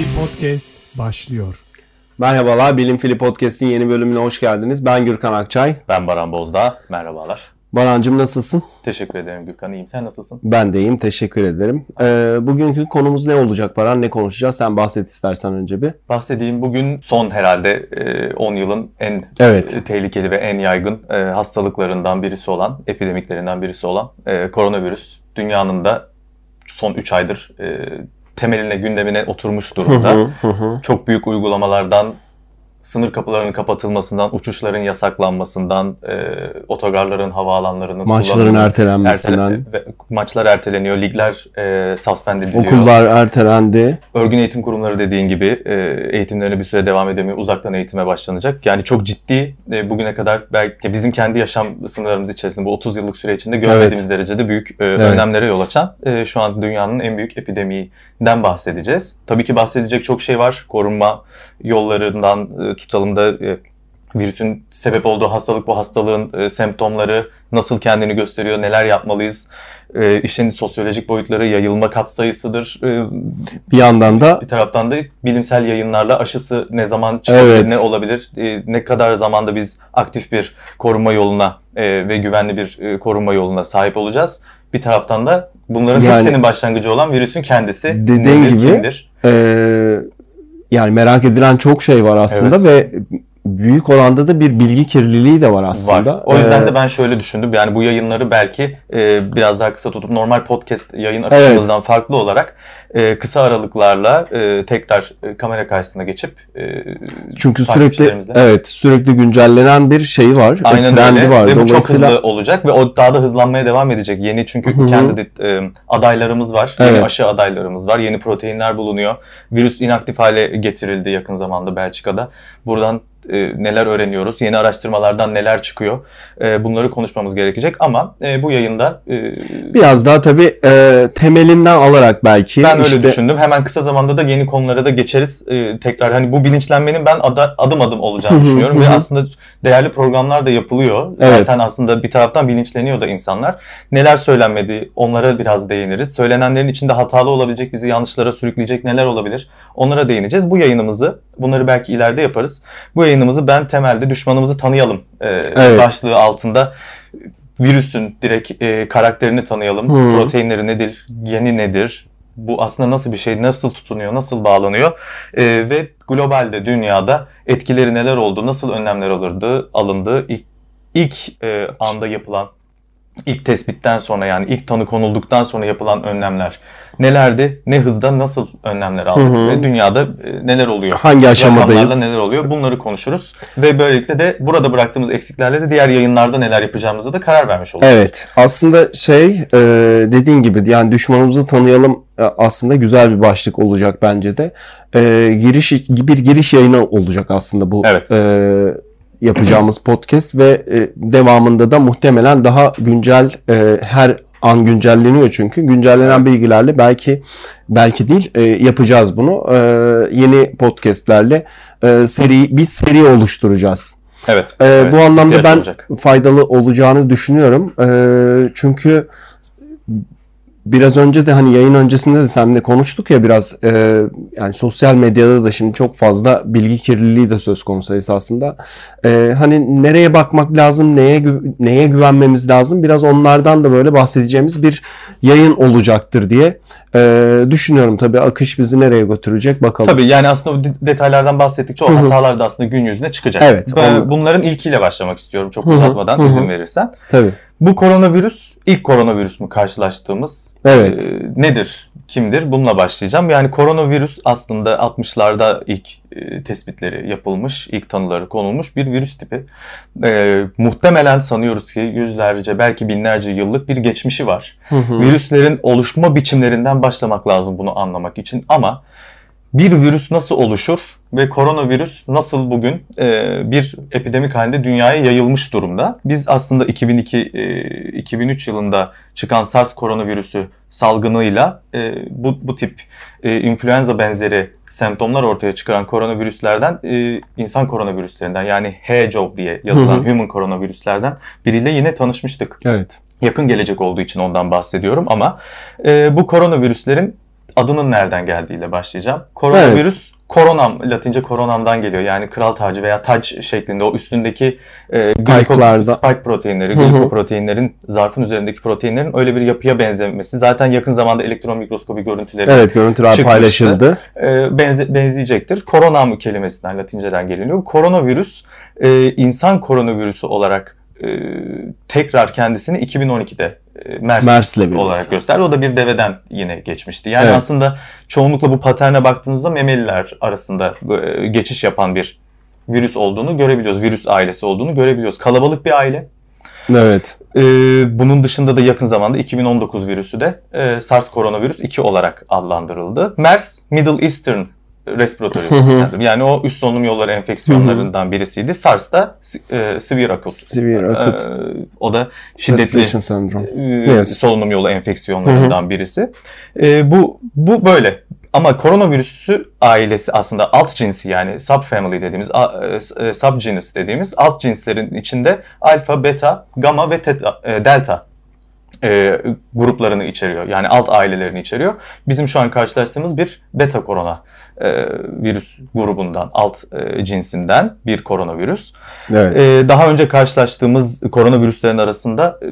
Fili Podcast başlıyor. Merhabalar, Bilim Fili Podcast'in yeni bölümüne hoş geldiniz. Ben Gürkan Akçay. Ben Baran Bozdağ. Merhabalar. Barancım nasılsın? Teşekkür ederim Gürkan. İyiyim. Sen nasılsın? Ben de iyiyim, teşekkür ederim. Ee, bugünkü konumuz ne olacak Baran? Ne konuşacağız? Sen bahset istersen önce bir. Bahsedeyim bugün son herhalde e, 10 yılın en Evet. e, tehlikeli ve en yaygın e, hastalıklarından birisi olan, epidemiklerinden birisi olan e, koronavirüs. Dünyanın da son 3 aydır e, temeline, gündemine oturmuş durumda. hı, hı hı. Çok büyük uygulamalardan, sınır kapılarının kapatılmasından, uçuşların yasaklanmasından, e, otogarların, havaalanlarının Maçların ertelenmesinden, ertele- maçlar erteleniyor, ligler e, suspend ediliyor. okullar ertelendi. Örgün eğitim kurumları dediğin gibi e, eğitimlerine bir süre devam edemiyor. Uzaktan eğitime başlanacak. Yani çok ciddi e, bugüne kadar belki bizim kendi yaşam sınırlarımız içerisinde bu 30 yıllık süre içinde görmediğimiz derecede büyük e, önlemlere yol açan e, şu an dünyanın en büyük epidemiden bahsedeceğiz. Tabii ki bahsedecek çok şey var. Korunma yollarından e, tutalım da e, virüsün sebep olduğu hastalık bu hastalığın e, semptomları nasıl kendini gösteriyor, neler yapmalıyız, e, işin sosyolojik boyutları, yayılma katsayısıdır. E, Bir yandan da bir taraftan da bilimsel yayınlarla aşısı ne zaman çıkabilir, Evet. ne olabilir, e, ne kadar zamanda biz aktif bir koruma yoluna e, ve güvenli bir e, koruma yoluna sahip olacağız. Bir taraftan da bunların Yani- hepsinin başlangıcı olan virüsün kendisi. Dediğin nedir, gibi, kimdir? Ee, yani merak edilen çok şey var aslında ve büyük oranda da bir bilgi kirliliği de var aslında. Var. O yüzden Ee, de ben şöyle düşündüm. Yani bu yayınları belki e, biraz daha kısa tutup normal podcast yayın akışımızdan farklı olarak e, kısa aralıklarla e, tekrar e, kamera karşısına geçip e, çünkü sürekli evet sürekli güncellenen bir şey var. Aynen trendi öyle var. ve bu çok hızlı olacak ve o daha da hızlanmaya devam edecek. Yeni çünkü Hı hı. kendi e, adaylarımız var, yeni Evet. aşı adaylarımız var, yeni proteinler bulunuyor. Virüs inaktif hale getirildi yakın zamanda Belçika'da. Buradan e, neler öğreniyoruz, yeni araştırmalardan neler çıkıyor e, bunları konuşmamız gerekecek ama e, bu yayında e, Biraz daha tabii e, temelinden alarak belki ben öyle işte düşündüm. Hemen kısa zamanda da yeni konulara da geçeriz. Tekrar hani bu bilinçlenmenin ben ada- adım adım olacağını düşünüyorum ve aslında değerli programlar da yapılıyor. Evet. Zaten aslında bir taraftan bilinçleniyor da insanlar. Neler söylenmedi onlara biraz değiniriz. Söylenenlerin içinde hatalı olabilecek, bizi yanlışlara sürükleyecek neler olabilir? Onlara değineceğiz. Bu yayınımızı, bunları belki ileride yaparız. Bu yayınımızı ben temelde düşmanımızı tanıyalım e, Evet. başlığı altında. Virüsün direkt e, karakterini tanıyalım. Hı. Proteinleri nedir, geni nedir, bu aslında nasıl bir şey, nasıl tutunuyor, nasıl bağlanıyor? E, ve globalde, dünyada etkileri neler oldu, nasıl önlemler alındı, alındı, ilk, ilk e, anda yapılan, ilk tespitten sonra yani ilk tanı konulduktan sonra yapılan önlemler nelerdi, ne hızda nasıl önlemler aldık Hı hı. ve dünyada e, neler oluyor? hangi aşamadayız? Neler oluyor bunları konuşuruz. Ve böylelikle de burada bıraktığımız eksiklerle de diğer yayınlarda neler yapacağımıza da karar vermiş oluruz. Evet. Aslında şey e, dediğin gibi yani düşmanımızı tanıyalım e, aslında güzel bir başlık olacak bence de. E, giriş bir giriş yayını olacak aslında bu Evet. e, yapacağımız podcast ve e, devamında da muhtemelen daha güncel e, her an güncelleniyor çünkü güncellenen bilgilerle belki belki değil e, yapacağız bunu. E, yeni podcastlerle e, seri bir seri oluşturacağız. Evet. Ee, evet. bu anlamda ben olacak. faydalı olacağını düşünüyorum. Çünkü biraz önce de hani yayın öncesinde de seninle konuştuk ya biraz e, yani sosyal medyada da şimdi çok fazla bilgi kirliliği de söz konusu esasında. Ee, hani nereye bakmak lazım, neye neye güvenmemiz lazım biraz onlardan da böyle bahsedeceğimiz bir yayın olacaktır diye e, düşünüyorum. Tabii akış bizi nereye götürecek bakalım. Tabii yani aslında detaylardan bahsettikçe o hatalar da aslında gün yüzüne çıkacak. Evet, Ben onu- bunların ilkiyle başlamak istiyorum çok uzatmadan izin verirsen. Tabii. Bu koronavirüs ilk koronavirüs mü karşılaştığımız Evet. e, nedir? Kimdir? Bununla başlayacağım. Yani koronavirüs aslında 60'larda ilk e, tespitleri yapılmış, ilk tanıları konulmuş bir virüs tipi. E, muhtemelen sanıyoruz ki yüzlerce belki binlerce yıllık bir geçmişi var. Hı hı. Virüslerin oluşma biçimlerinden başlamak lazım bunu anlamak için ama bir virüs nasıl oluşur ve koronavirüs nasıl bugün e, bir epidemik halinde dünyaya yayılmış durumda? Biz aslında 2002 e, 2003 yılında çıkan SARS koronavirüsü salgınıyla e, bu bu tip influenza benzeri semptomlar ortaya çıkaran koronavirüslerden insan koronavirüslerinden yani HCOV diye yazılan human koronavirüslerden biriyle yine tanışmıştık Evet. yakın gelecek olduğu için ondan bahsediyorum ama e, bu koronavirüslerin adının nereden geldiğiyle başlayacağım. Koronavirüs koronam Latince koronamdan geliyor. Yani kral tacı veya taç şeklinde o üstündeki e, Spike'larda. spike proteinleri, glikoproteinlerin zarfın üzerindeki proteinlerin öyle bir yapıya benzemesi. Zaten yakın zamanda elektron mikroskopi görüntüleri Evet görüntüler Çıkmıştı. paylaşıldı. e, benze, benzeyecektir. Koronam kelimesinden Latinceden geliniyor. Koronavirüs e, insan koronavirüsü olarak e, tekrar kendisini 2012'de e, MERS, MERS'le birlikte. olarak gösterdi. O da bir deveden yine geçmişti. Yani Evet. aslında çoğunlukla bu paterne baktığımızda memeliler arasında e, geçiş yapan bir virüs olduğunu görebiliyoruz. Virüs ailesi olduğunu görebiliyoruz. Kalabalık bir aile. Evet. Ee, bunun dışında da yakın zamanda 2019 virüsü de e, SARS koronavirüs 2 olarak adlandırıldı. MERS, Middle Eastern Hı. Syndrome. Yani o üst solunum yolları enfeksiyonlarından birisiydi. SARS da e, severe acute. Severe acute Ee, o da şiddetli e, Yes. solunum yolu enfeksiyonlarından birisi. E, bu bu böyle. Ama koronavirüsü ailesi aslında alt cinsi yani subfamily dediğimiz, e, e, subgenus dediğimiz alt cinslerin içinde alfa, beta, gamma ve teta, e, delta e, gruplarını içeriyor. Yani alt ailelerini içeriyor. Bizim şu an karşılaştığımız bir beta korona e, virüs grubundan, alt e, cinsinden bir koronavirüs. Evet. Ee, daha önce karşılaştığımız koronavirüslerin arasında e,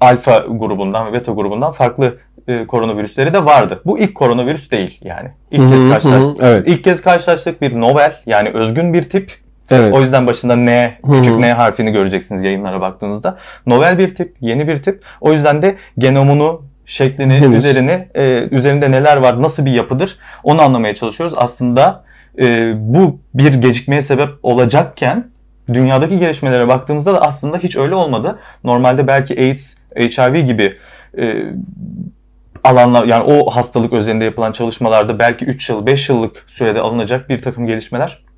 alfa grubundan ve beta grubundan farklı e, koronavirüsleri de vardı. Bu ilk koronavirüs değil yani. İlk Hı kez hı, karşılaştık. hı, evet. İlk kez karşılaştık bir novel yani özgün bir tip. Evet. O yüzden başında N, küçük N harfini göreceksiniz yayınlara baktığınızda. Novel bir tip, yeni bir tip. O yüzden de genomunu, şeklini, Henüz. üzerini, e, üzerinde neler var, nasıl bir yapıdır onu anlamaya çalışıyoruz. Aslında e, bu bir gecikmeye sebep olacakken dünyadaki gelişmelere baktığımızda da aslında hiç öyle olmadı. Normalde belki AIDS, HIV gibi e, alanlar yani o hastalık özelinde yapılan çalışmalarda belki 3 yıl, 5 yıllık sürede alınacak bir takım gelişmeler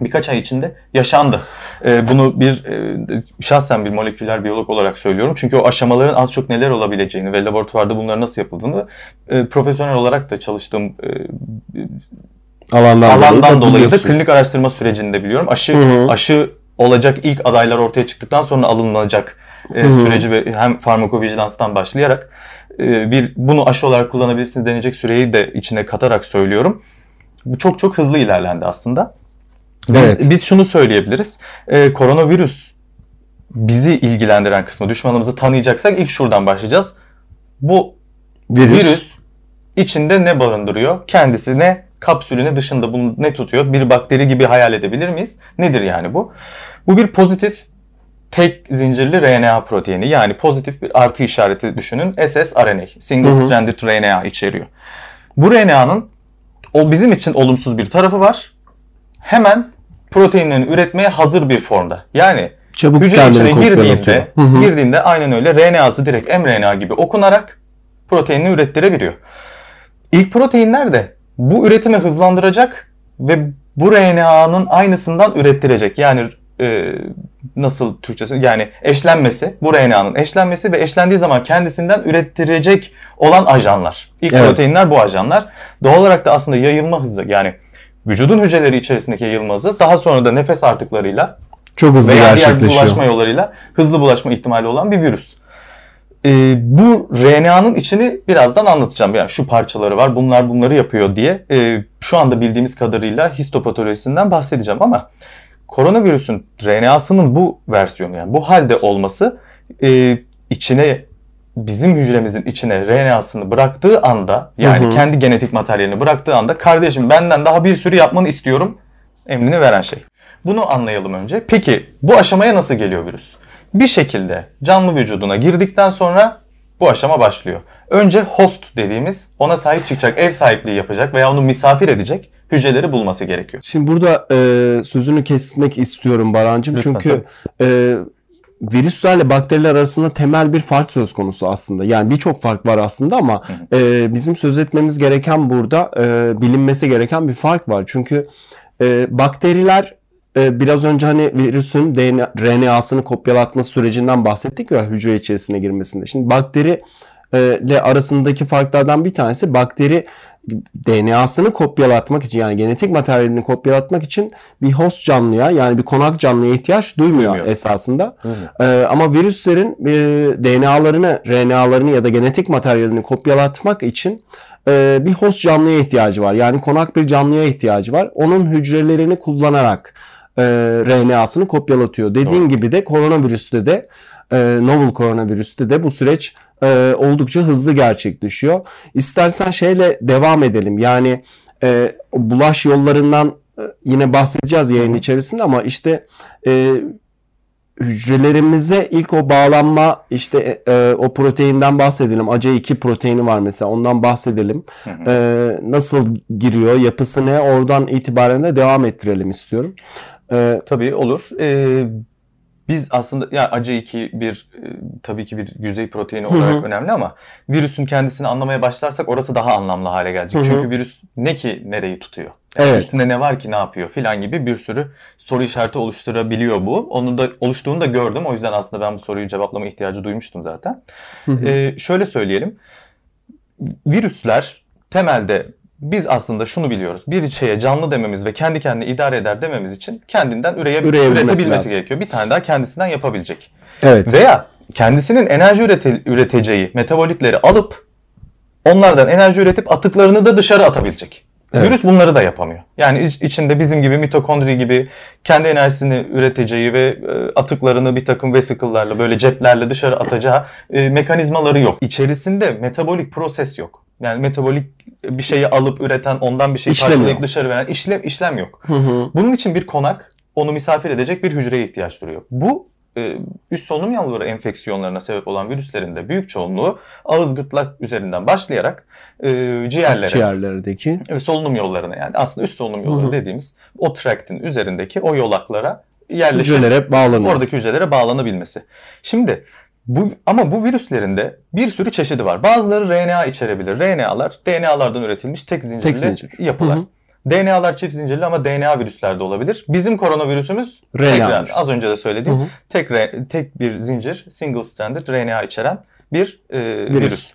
birkaç ay içinde yaşandı. Ee, bunu bir e, şahsen bir moleküler biyolog olarak söylüyorum. Çünkü o aşamaların az çok neler olabileceğini ve laboratuvarda bunların nasıl yapıldığını e, profesyonel olarak da çalıştığım e, Alandan, alandan da dolayı da klinik araştırma sürecinde biliyorum. Aşı Hı hı. aşı olacak ilk adaylar ortaya çıktıktan sonra alınacak e, süreci ve hem farmakovijilanstan başlayarak e, bir bunu aşı olarak kullanabilirsiniz denecek süreyi de içine katarak söylüyorum. Bu çok çok hızlı ilerlendi aslında. Biz, Evet. biz şunu söyleyebiliriz. E, koronavirüs bizi ilgilendiren kısmı düşmanımızı tanıyacaksak ilk şuradan başlayacağız. Bu Virüs. virüs içinde ne barındırıyor? Kendisine kapsülüne dışında bunu ne tutuyor? Bir bakteri gibi hayal edebilir miyiz? Nedir yani bu? Bu bir pozitif tek zincirli RNA proteini. Yani pozitif bir artı işareti düşünün. ssRNA, single Hı hı. stranded RNA içeriyor. Bu RNA'nın o bizim için olumsuz bir tarafı var. Hemen proteinlerini üretmeye hazır bir formda. Yani Çabuk hücre içine girdiğinde, Hı hı. girdiğinde aynen öyle RNA'sı direkt mRNA gibi okunarak proteinini ürettirebiliyor. İlk proteinler de bu üretimi hızlandıracak ve bu RNA'nın aynısından ürettirecek. Yani e, nasıl Türkçesi yani eşlenmesi, bu RNA'nın eşlenmesi ve eşlendiği zaman kendisinden ürettirecek olan ajanlar. İlk Evet. proteinler bu ajanlar. Doğal olarak da aslında yayılma hızı yani vücudun hücreleri içerisindeki yayılma hızı daha sonra da nefes artıklarıyla Çok hızlı veya diğer bulaşma yollarıyla hızlı bulaşma ihtimali olan bir virüs. Ee, bu RNA'nın içini birazdan anlatacağım. Yani şu parçaları var, bunlar bunları yapıyor diye. Ee, şu anda bildiğimiz kadarıyla histopatolojisinden bahsedeceğim ama koronavirüsün RNA'sının bu versiyonu yani bu halde olması e, içine bizim hücremizin içine RNA'sını bıraktığı anda yani Hı hı. kendi genetik materyalini bıraktığı anda kardeşim benden daha bir sürü yapmanı istiyorum emrini veren şey. Bunu anlayalım önce. Peki bu aşamaya nasıl geliyor virüs? Bir şekilde canlı vücuduna girdikten sonra bu aşama başlıyor. Önce host dediğimiz ona sahip çıkacak, ev sahipliği yapacak veya onu misafir edecek hücreleri bulması gerekiyor. Şimdi burada e, sözünü kesmek istiyorum Barancığım. Lütfen, Çünkü e, virüslerle bakteriler arasında temel bir fark söz konusu aslında. Yani birçok fark var aslında ama e, bizim söz etmemiz gereken burada e, bilinmesi gereken bir fark var. Çünkü e, bakteriler e, biraz önce hani virüsün DNA, RNA'sını kopyalatması sürecinden bahsettik ya hücre içerisine girmesinde. Şimdi bakteri e, ile arasındaki farklardan bir tanesi bakteri DNA'sını kopyalatmak için yani genetik materyalini kopyalatmak için bir host canlıya yani bir konak canlıya ihtiyaç duymuyor, Duymuyor. esasında. Ee, ama virüslerin e, DNA'larını, RNA'larını ya da genetik materyalini kopyalatmak için e, bir host canlıya ihtiyacı var. Yani konak bir canlıya ihtiyacı var. Onun hücrelerini kullanarak e, RNA'sını kopyalatıyor. Dediğin Doğru. gibi de koronavirüste de e, novel koronavirüste de bu süreç e, oldukça hızlı gerçekleşiyor. İstersen şeyle devam edelim. Yani e, bulaş yollarından e, yine bahsedeceğiz yayın içerisinde ama işte e, hücrelerimize ilk o bağlanma işte e, o proteinden bahsedelim. AC2 proteini var mesela ondan bahsedelim. Hı hı. E, nasıl giriyor, yapısı ne oradan itibaren de devam ettirelim istiyorum. E, Tabii olur. Ee, biz aslında ya ACE2 bir e, tabii ki bir yüzey proteini olarak önemli ama virüsün kendisini anlamaya başlarsak orası daha anlamlı hale gelecek. Hı hı. Çünkü virüs ne ki nereyi tutuyor? Yani Evet. Üstünde ne var ki ne yapıyor filan gibi bir sürü soru işareti oluşturabiliyor bu. Onun da oluştuğunu da gördüm. O yüzden aslında ben bu soruyu cevaplama ihtiyacı duymuştum zaten. hı hı. Ee, şöyle söyleyelim. Virüsler temelde biz aslında şunu biliyoruz. Bir şeye canlı dememiz ve kendi kendine idare eder dememiz için kendinden üreye, Üreyebilmesi üretebilmesi lazım. gerekiyor. Bir tane daha kendisinden yapabilecek. evet. Veya kendisinin enerji ürete- üreteceği metabolitleri alıp onlardan enerji üretip atıklarını da dışarı atabilecek. Evet. Virüs bunları da yapamıyor. Yani iç- içinde bizim gibi mitokondri gibi kendi enerjisini üreteceği ve e, atıklarını bir takım vesicle'larla böyle ceplerle dışarı atacağı e, mekanizmaları yok. İçerisinde metabolik proses yok. Yani metabolik bir şeyi alıp üreten, ondan bir şey İşlem yok. parçalayıp dışarı veren işlem işlem yok. Hı hı. Bunun için bir konak, onu misafir edecek bir hücreye ihtiyaç duyuyor. Bu e, üst solunum yolları enfeksiyonlarına sebep olan virüslerin de büyük çoğunluğu ağız gırtlak üzerinden başlayarak e, ciğerlere Ciğerlerdeki. ve solunum yollarına yani aslında üst solunum yolları Hı hı. dediğimiz o trakt'in üzerindeki o yolaklara yerleşip Hücrelere bağlanıyor. oradaki hücrelere bağlanabilmesi. Şimdi bu ama bu virüslerin de bir sürü çeşidi var. Bazıları RNA içerebilir. RNA'lar DNA'lardan üretilmiş tek zincirli Tek zincir. yapılar. Hı hı. DNA'lar çift zincirli ama DNA virüsler de olabilir. Bizim koronavirüsümüz RNA az önce de söylediğim Hı hı. tek re- tek bir zincir single stranded RNA içeren bir e, Virüs. virüs.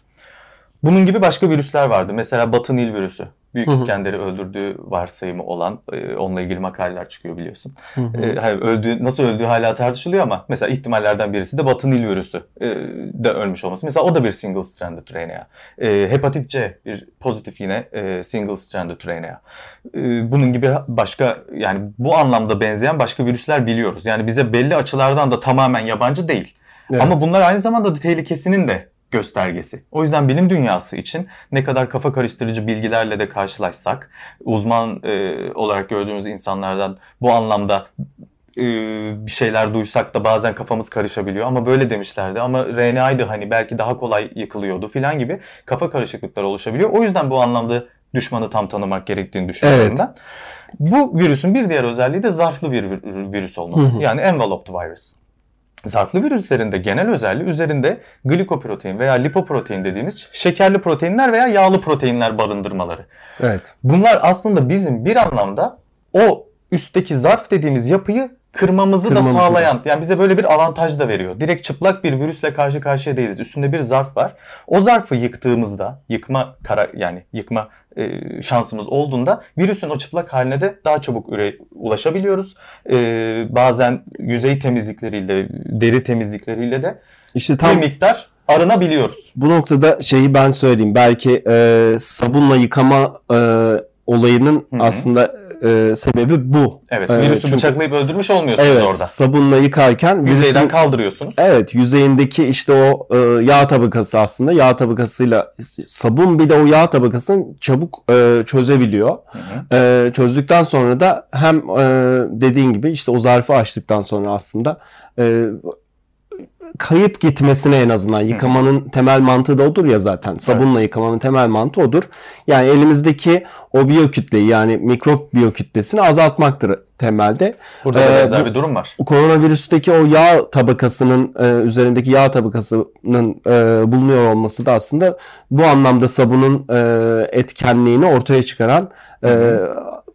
Bunun gibi başka virüsler vardı. Mesela Batı Nil virüsü. Büyük. İskender'i öldürdüğü varsayımı olan e, onunla ilgili makaleler çıkıyor biliyorsun. Hı hı. E, hayır, öldüğü, nasıl öldüğü hala tartışılıyor ama mesela ihtimallerden birisi de Batı Nil virüsü e, de ölmüş olması. Mesela o da bir single stranded RNA. E, hepatit C bir pozitif yine e, single stranded RNA. E, bunun gibi başka yani bu anlamda benzeyen başka virüsler biliyoruz. Yani bize belli açılardan da tamamen yabancı değil. Evet. Ama bunlar aynı zamanda da tehlikesinin de göstergesi. O yüzden bilim dünyası için ne kadar kafa karıştırıcı bilgilerle de karşılaşsak, uzman e, olarak gördüğümüz insanlardan bu anlamda e, bir şeyler duysak da bazen kafamız karışabiliyor ama böyle demişlerdi ama RNA'ydı hani belki daha kolay yıkılıyordu filan gibi kafa karışıklıkları oluşabiliyor. O yüzden bu anlamda düşmanı tam tanımak gerektiğini düşünüyorum Evet. ben. Bu virüsün bir diğer özelliği de zarflı bir vir- virüs olması. Hı hı. Yani enveloped virus. Zarflı virüslerin de genel özelliği üzerinde glikoprotein veya lipoprotein dediğimiz şekerli proteinler veya yağlı proteinler barındırmaları. Evet. Bunlar aslında bizim bir anlamda o üstteki zarf dediğimiz yapıyı kırmamızı da Kırmamızı da. sağlayan yani bize böyle bir avantaj da veriyor. Direkt çıplak bir virüsle karşı karşıya değiliz. Üstünde bir zarf var. O zarfı yıktığımızda yıkma kara yani yıkma e, şansımız olduğunda virüsün o çıplak haline de daha çabuk üre, ulaşabiliyoruz. E, bazen yüzey temizlikleriyle, deri temizlikleriyle de İşte bir tam miktar arınabiliyoruz. bu noktada şeyi ben söyleyeyim. Belki e, sabunla yıkama e, olayının Hı hı. aslında e, sebebi bu. Evet, Evet, virüsü çünkü- bıçaklayıp öldürmüş olmuyorsunuz Evet, orada. sabunla yıkarken Yüzeyden virüsün kaldırıyorsunuz. Evet yüzeyindeki işte o e, yağ tabakası aslında yağ tabakasıyla sabun bir de o yağ tabakasını çabuk e, çözebiliyor. Hı hı. E, çözdükten sonra da hem e, dediğin gibi işte o zarfı açtıktan sonra aslında e, kayıp gitmesine en azından yıkamanın temel mantığı da odur ya zaten. Sabunla yıkamanın temel mantığı odur. Yani elimizdeki o biyokütleyi yani mikrop biyokütlesini azaltmaktır temelde. Burada da Ee, benzer bu- bir durum var. Koronavirüsteki o yağ tabakasının e, üzerindeki yağ tabakasının e, bulunuyor olması da aslında bu anlamda sabunun e, etkenliğini ortaya çıkaran e,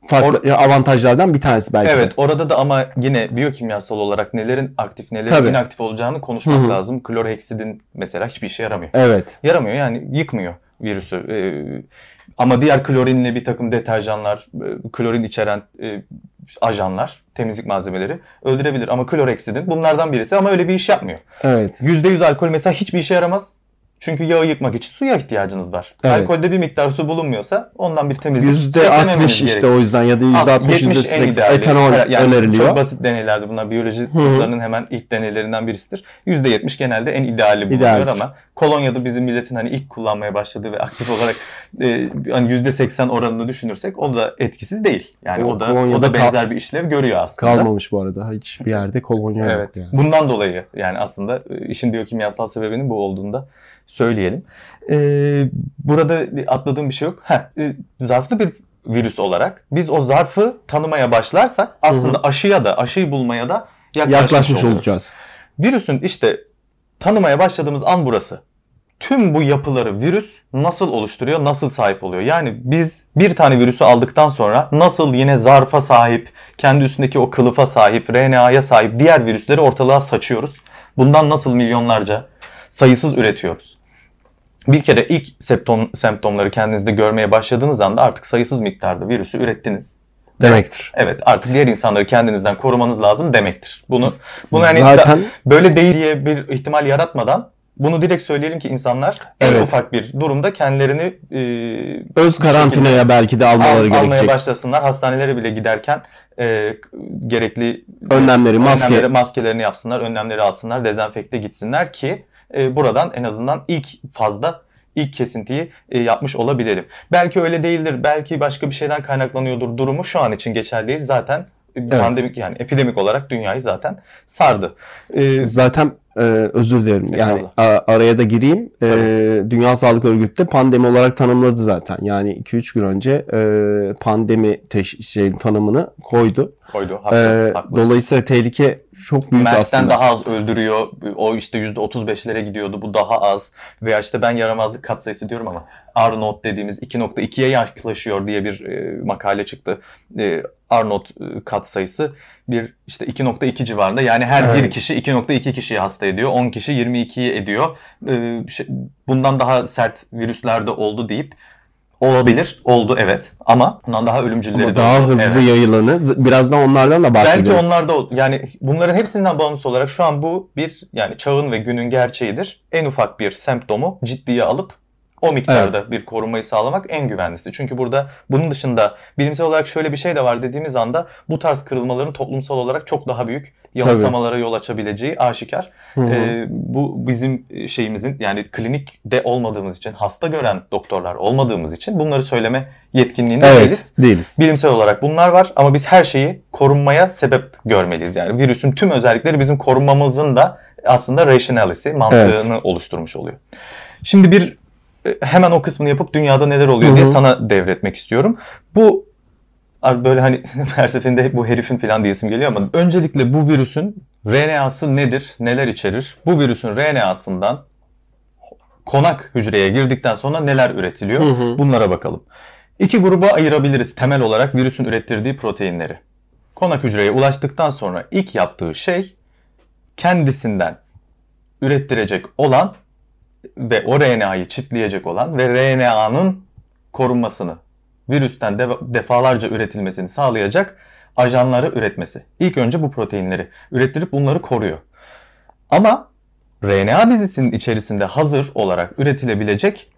farklı avantajlardan bir tanesi belki. de. Evet orada da ama yine biyokimyasal olarak nelerin aktif nelerin Tabii. inaktif olacağını konuşmak Hı hı. lazım. Klorheksidin mesela hiçbir işe yaramıyor. Evet. Yaramıyor yani yıkmıyor virüsü. Ee, ama diğer klorinli bir takım deterjanlar, e, klorin içeren e, ajanlar, temizlik malzemeleri öldürebilir. Ama klorheksidin bunlardan birisi ama öyle bir iş yapmıyor. Evet. %100 alkol mesela hiçbir işe yaramaz. Çünkü yağı yıkmak için suya ihtiyacınız var. Evet. Alkolde bir miktar su bulunmuyorsa ondan bir temizlik %60 beklememeniz işte gerekiyor. o yüzden ya da Al, %60 70 en %80 ideali. etanol Yani öneriliyor. Çok basit deneylerdi bunlar. Biyoloji sınıflarının hemen ilk deneylerinden birisidir. %70 genelde en ideali bulunuyor İdealdir. ama kolonyada bizim milletin hani ilk kullanmaya başladığı ve aktif olarak e, hani %80 oranını düşünürsek o da etkisiz değil. Yani O o, da o da benzer bir işlev görüyor aslında. Kalmamış bu arada. Hiçbir yerde kolonya Evet. yok yani. Bundan dolayı yani aslında e, işin biyokimyasal sebebinin bu olduğunu da söyleyelim. Ee, burada atladığım bir şey yok. Heh, e, zarflı bir virüs olarak biz o zarfı tanımaya başlarsak aslında aşıya da aşıyı bulmaya da yaklaşmış, Yaklaşmış oluyoruz. olacağız. Virüsün işte tanımaya başladığımız an burası. Tüm bu yapıları virüs nasıl oluşturuyor, nasıl sahip oluyor? Yani biz bir tane virüsü aldıktan sonra nasıl yine zarfa sahip, kendi üstündeki o kılıfa sahip, RNA'ya sahip diğer virüsleri ortalığa saçıyoruz. Bundan nasıl milyonlarca sayısız üretiyoruz. Bir kere ilk septom, semptomları kendinizde görmeye başladığınız anda artık sayısız miktarda virüsü ürettiniz. Demektir. Evet artık diğer insanları kendinizden korumanız lazım demektir. Bunu bunu hani Zaten böyle değil diye bir ihtimal yaratmadan bunu direkt söyleyelim ki insanlar en Evet. ufak bir durumda kendilerini e, öz karantinaya belki de almaları al- almaya gerekecek. başlasınlar. Hastanelere bile giderken e, gerekli Önlemleri, maske. önlemleri, maskelerini yapsınlar, önlemleri alsınlar, dezenfekte gitsinler ki e, buradan en azından ilk fazda ilk kesintiyi e, yapmış olabilelim. Belki öyle değildir, belki başka bir şeyden kaynaklanıyordur durumu şu an için geçerli değil. Zaten e, pandemik yani epidemik olarak dünyayı zaten sardı. E, Zaten e, özür dilerim. Yani a- araya da gireyim. E, Tabii. Dünya Sağlık Örgütü de pandemi olarak tanımladı zaten. Yani 2-3 gün önce e, pandemi teş- şey, tanımını koydu. koydu. Haklı, E, haklı. dolayısıyla tehlike çok büyük MERS'ten aslında. daha az öldürüyor. O işte %35'lere gidiyordu. Bu daha az. Veya işte ben yaramazlık katsayısı diyorum ama R-Not dediğimiz 2.2'ye yaklaşıyor diye bir e, makale çıktı. E, R-Not e, katsayısı bir işte 2.2 civarında. Yani her bir Evet. kişi 2.2 kişiyi hasta ediyor. 10 kişi 22'yi ediyor. E, şey- bundan daha sert virüslerde oldu deyip olabilir. Oldu evet. Ama bundan daha ölümcülleri Ama de daha oldu. hızlı Evet. yayılanı. Birazdan onlardan da Belki bahsederiz. onlar da ol- yani bunların hepsinden bağımsız olarak şu an bu bir yani çağın ve günün gerçeğidir. En ufak bir semptomu ciddiye alıp o miktarda bir korumayı sağlamak en güvenlisi. Çünkü burada bunun dışında bilimsel olarak şöyle bir şey de var dediğimiz anda bu tarz kırılmaların toplumsal olarak çok daha büyük yanılsamalara yol açabileceği aşikar. Hı hı. Ee, bu bizim şeyimizin yani klinikte olmadığımız için, hasta gören doktorlar olmadığımız için bunları söyleme yetkinliğinde değiliz. evet, değiliz. Bilimsel olarak bunlar var ama biz her şeyi korunmaya sebep görmeliyiz. Yani virüsün tüm özellikleri bizim korunmamızın da aslında rationalisi, mantığını oluşturmuş oluyor. Şimdi bir e, hemen o kısmını yapıp dünyada neler oluyor Hı diye sana devretmek istiyorum. Bu böyle hani her seferinde bu herifin falan diyesim geliyor ama öncelikle bu virüsün RNA'sı nedir, neler içerir? Bu virüsün RNA'sından konak hücreye girdikten sonra neler üretiliyor? Hı hı. Bunlara bakalım. İki gruba ayırabiliriz temel olarak virüsün ürettirdiği proteinleri. Konak hücreye ulaştıktan sonra ilk yaptığı şey kendisinden ürettirecek olan ve o RNA'yı çiftleyecek olan ve RNA'nın korunmasını, virüsten de- defalarca üretilmesini sağlayacak ajanları üretmesi. İlk önce bu proteinleri ürettirip bunları koruyor. Ama RNA dizisinin içerisinde hazır olarak üretilebilecek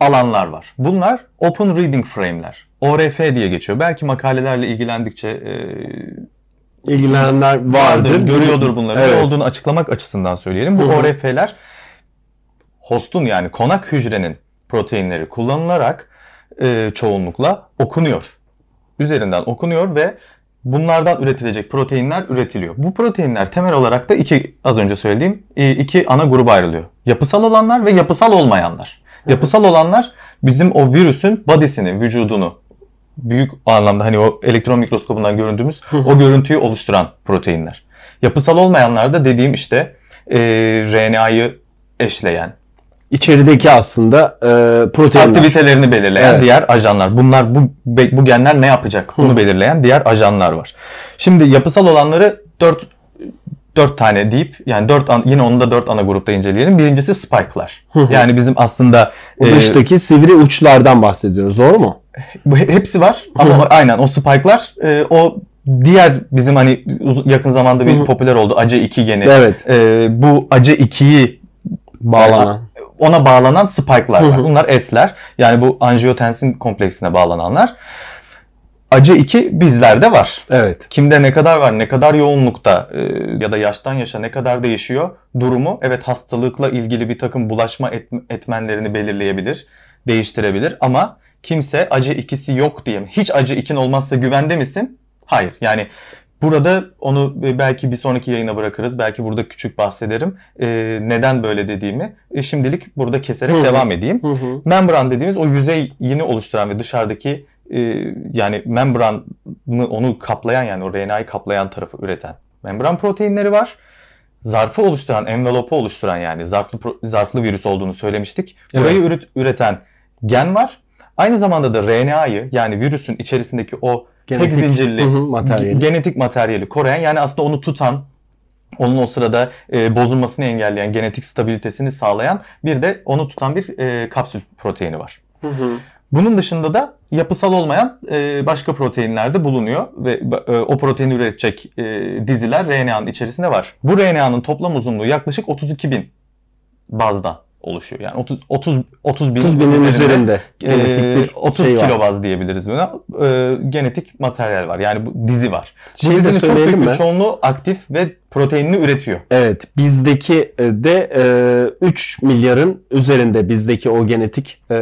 alanlar var. Bunlar Open Reading Frame'ler. ORF diye geçiyor. Belki makalelerle ilgilendikçe e, İlgilenenler vardır. vardır, görüyordur bunları. Ne Evet. olduğunu açıklamak açısından söyleyelim. Bu. ORF'ler hostun yani konak hücrenin proteinleri kullanılarak e, çoğunlukla okunuyor. Üzerinden okunuyor ve bunlardan üretilecek proteinler üretiliyor. Bu proteinler temel olarak da iki az önce söylediğim e, iki ana gruba ayrılıyor. Yapısal olanlar ve yapısal olmayanlar. Yapısal olanlar bizim o virüsün body'sini, vücudunu büyük anlamda hani o elektron mikroskopundan göründüğümüz o görüntüyü oluşturan proteinler. Yapısal olmayanlar da dediğim işte e, RNA'yı eşleyen, İçerideki aslında e, proteinler. aktivitelerini belirleyen Evet. diğer ajanlar. Bunlar bu bu genler ne yapacak? Bunu Hı. belirleyen diğer ajanlar var. Şimdi yapısal olanları 4 4 tane deyip yani 4 yine onu da 4 ana grupta inceleyelim. Birincisi spike'lar. Yani bizim aslında O e, dıştaki sivri uçlardan bahsediyoruz. Doğru mu? hepsi var ama aynen o spike'lar e, o diğer bizim hani yakın zamanda bir popüler oldu ACE2 geni. Evet. E, bu ACE2'yi Bağlanan. Ona bağlanan spike'lar var. Bunlar S'ler. Yani bu angiotensin kompleksine bağlananlar. Acı 2 bizlerde var. Evet. Kimde ne kadar var, ne kadar yoğunlukta e, ya da yaştan yaşa ne kadar değişiyor durumu evet hastalıkla ilgili bir takım bulaşma et, etmenlerini belirleyebilir, değiştirebilir ama kimse acı ikisi yok diye mi? Hiç acı ikin olmazsa güvende misin? Hayır. Yani burada onu belki bir sonraki yayına bırakırız. Belki burada küçük bahsederim. E, neden böyle dediğimi. E, şimdilik burada keserek Hı hı. devam edeyim. Hı hı. Membran dediğimiz o yüzeyini oluşturan ve dışarıdaki e, yani membranı onu kaplayan yani o RNA'yı kaplayan tarafı üreten membran proteinleri var. Zarfı oluşturan, envelopu oluşturan yani zarflı zarflı virüs olduğunu söylemiştik. Burayı üret- üreten gen var. Aynı zamanda da RNA'yı yani virüsün içerisindeki o tek Genetik, zincirli hı hı, materyali. ge- genetik materyali koruyan yani aslında onu tutan onun o sırada e, bozulmasını engelleyen, genetik stabilitesini sağlayan bir de onu tutan bir e, kapsül proteini var. Hı hı. Bunun dışında da yapısal olmayan e, başka proteinler de bulunuyor ve e, o proteini üretecek e, diziler RNA'nın içerisinde var. Bu RNA'nın toplam uzunluğu yaklaşık 32 bin bazdan oluşuyor. Yani 30 30 30 bin 30 binin üzerinde e, genetik bir 30 şey kilo baz diyebiliriz buna. E, genetik materyal var. Yani bu dizi var. Dizinin çok büyük bir mi? çoğunluğu aktif ve proteinini üretiyor. Evet bizdeki e, de e, 3 milyarın üzerinde bizdeki o genetik e,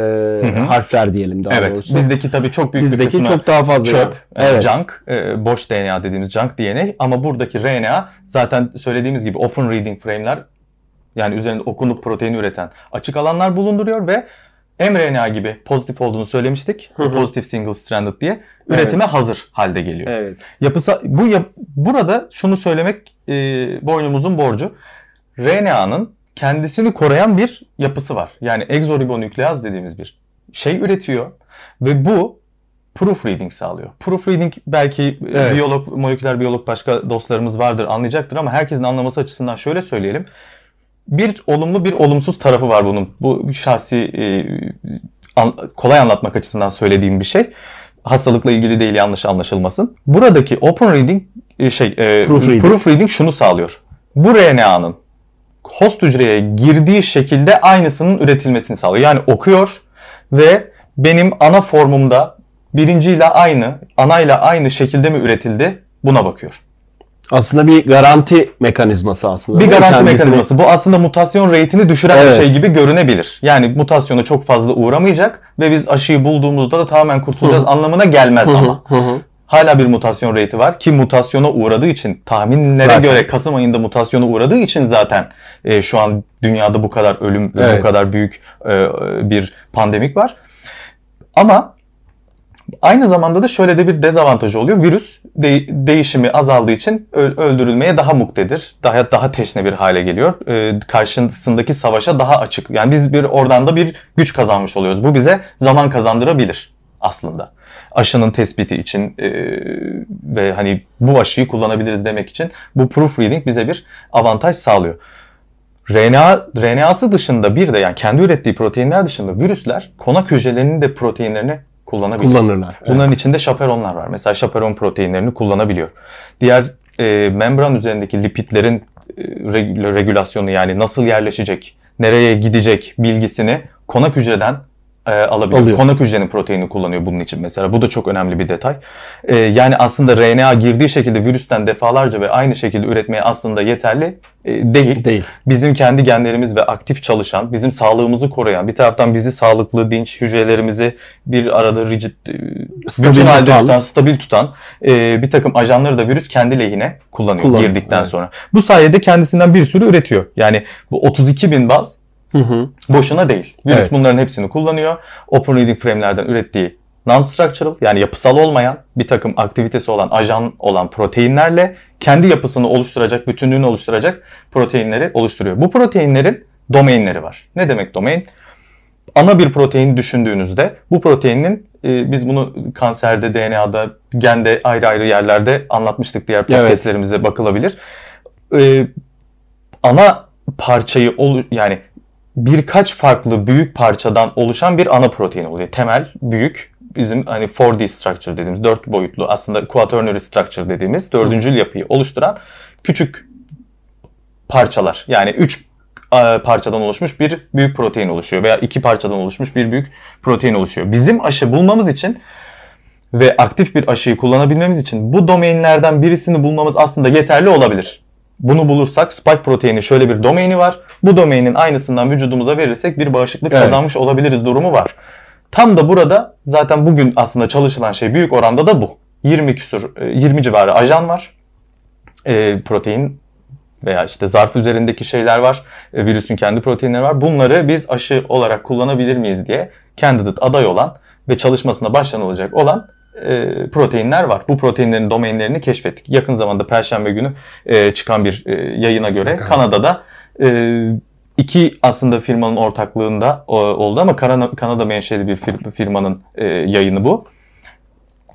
harfler diyelim daha evet. doğrusu. Bizdeki tabii çok büyük bir Bizdeki kısmı çok daha fazla. çöp, yani. e, Evet. junk, e, boş DNA dediğimiz junk DNA ama buradaki RNA zaten söylediğimiz gibi open reading frame'ler yani üzerinde okunuk proteini üreten açık alanlar bulunduruyor ve mRNA gibi pozitif olduğunu söylemiştik. Hı hı. Pozitif single stranded diye üretime hazır halde geliyor. Evet. Yapısa bu yap- burada şunu söylemek e, boynumuzun borcu. RNA'nın kendisini koruyan bir yapısı var. Yani egzoribonükleaz dediğimiz bir şey üretiyor ve bu proofreading sağlıyor. Proofreading belki e, Evet. biyolog, moleküler biyolog başka dostlarımız vardır anlayacaktır ama herkesin anlaması açısından şöyle söyleyelim. Bir olumlu bir olumsuz tarafı var bunun. Bu şahsi e, an- kolay anlatmak açısından söylediğim bir şey. Hastalıkla ilgili değil yanlış anlaşılmasın. Buradaki open reading e, şey e, Proofreading. proofreading şunu sağlıyor. Bu RNA'nın host hücreye girdiği şekilde aynısının üretilmesini sağlıyor. Yani okuyor ve benim ana formumda birinciyle aynı, anayla aynı şekilde mi üretildi buna bakıyor. Aslında bir garanti mekanizması aslında. Bir garanti Kendisini- mekanizması. Bu aslında mutasyon rate'ini düşüren Evet. bir şey gibi görünebilir. Yani mutasyona çok fazla uğramayacak ve biz aşıyı bulduğumuzda da tamamen kurtulacağız Hı. anlamına gelmez Hı ama. hı hı. Hala bir mutasyon rate'i var ki mutasyona uğradığı için tahminlere Zaten. göre Kasım ayında mutasyona uğradığı için zaten e, şu an dünyada bu kadar ölüm ve Evet. bu kadar büyük e, bir pandemik var. Ama aynı zamanda da şöyle de bir dezavantajı oluyor. Virüs de- değişimi azaldığı için öldürülmeye daha muktedir. Daha daha teşne bir hale geliyor. E, karşısındaki savaşa daha açık. Yani biz bir oradan da bir güç kazanmış oluyoruz. Bu bize zaman kazandırabilir aslında. Aşının tespiti için e, ve hani bu aşıyı kullanabiliriz demek için bu proofreading bize bir avantaj sağlıyor. RNA, RNA'sı dışında bir de yani kendi ürettiği proteinler dışında virüsler konak hücrelerinin de proteinlerini kullanabiliyor. Kullanırlar. Evet. Bunların içinde şaperonlar var. Mesela şaperon proteinlerini kullanabiliyor. Diğer e, membran üzerindeki lipidlerin e, reg- regülasyonu yani nasıl yerleşecek, nereye gidecek bilgisini konak hücreden e, alabiliyor. Alıyor. Konak hücrenin proteinini kullanıyor bunun için mesela. Bu da çok önemli bir detay. E, yani aslında RNA girdiği şekilde virüsten defalarca ve aynı şekilde üretmeye aslında yeterli e, değil Değil. bizim kendi genlerimiz ve aktif çalışan, bizim sağlığımızı koruyan, bir taraftan bizi sağlıklı, dinç hücrelerimizi bir arada rigid, e, Stabil bütün halde tutan. tutan, stabil tutan e, bir takım ajanları da virüs kendi lehine kullanıyor Kullanıyor, girdikten evet. sonra. Bu sayede kendisinden bir sürü üretiyor. Yani bu 32 bin baz Hı hı. boşuna değil. Virüs Evet. bunların hepsini kullanıyor. Open reading frame'lerden ürettiği non-structural yani yapısal olmayan bir takım aktivitesi olan ajan olan proteinlerle kendi yapısını oluşturacak, bütünlüğünü oluşturacak proteinleri oluşturuyor. Bu proteinlerin domainleri var. Ne demek domain? Ana bir protein düşündüğünüzde bu proteinin e, biz bunu kanserde, DNA'da, gende ayrı ayrı yerlerde anlatmıştık. Diğer podcastlerimize bakılabilir. E, ana parçayı yani birkaç farklı büyük parçadan oluşan bir ana protein oluyor. Temel, büyük, bizim hani 4D structure dediğimiz, dört boyutlu aslında quaternary structure dediğimiz dördüncül yapıyı oluşturan küçük parçalar. Yani üç e, parçadan oluşmuş bir büyük protein oluşuyor veya iki parçadan oluşmuş bir büyük protein oluşuyor. Bizim aşı bulmamız için ve aktif bir aşıyı kullanabilmemiz için bu domainlerden birisini bulmamız aslında yeterli olabilir. Bunu bulursak spike proteini şöyle bir domaini var. Bu domainin aynısından vücudumuza verirsek bir bağışıklık Evet. kazanmış olabiliriz durumu var. Tam da burada zaten bugün aslında çalışılan şey büyük oranda da bu. 20 küsur, e, 20 civarı ajan var. E, protein veya işte zarf üzerindeki şeyler var. E, virüsün kendi proteinleri var. Bunları biz aşı olarak kullanabilir miyiz diye candidate aday olan ve çalışmasına başlanılacak olan e, proteinler var. Bu proteinlerin domainlerini keşfettik. Yakın zamanda Perşembe günü e, çıkan bir e, yayına göre Bakalım. Kanada'da e, iki aslında firmanın ortaklığında o- oldu ama Kanada, Kanada menşeli bir fir- firmanın e, yayını bu.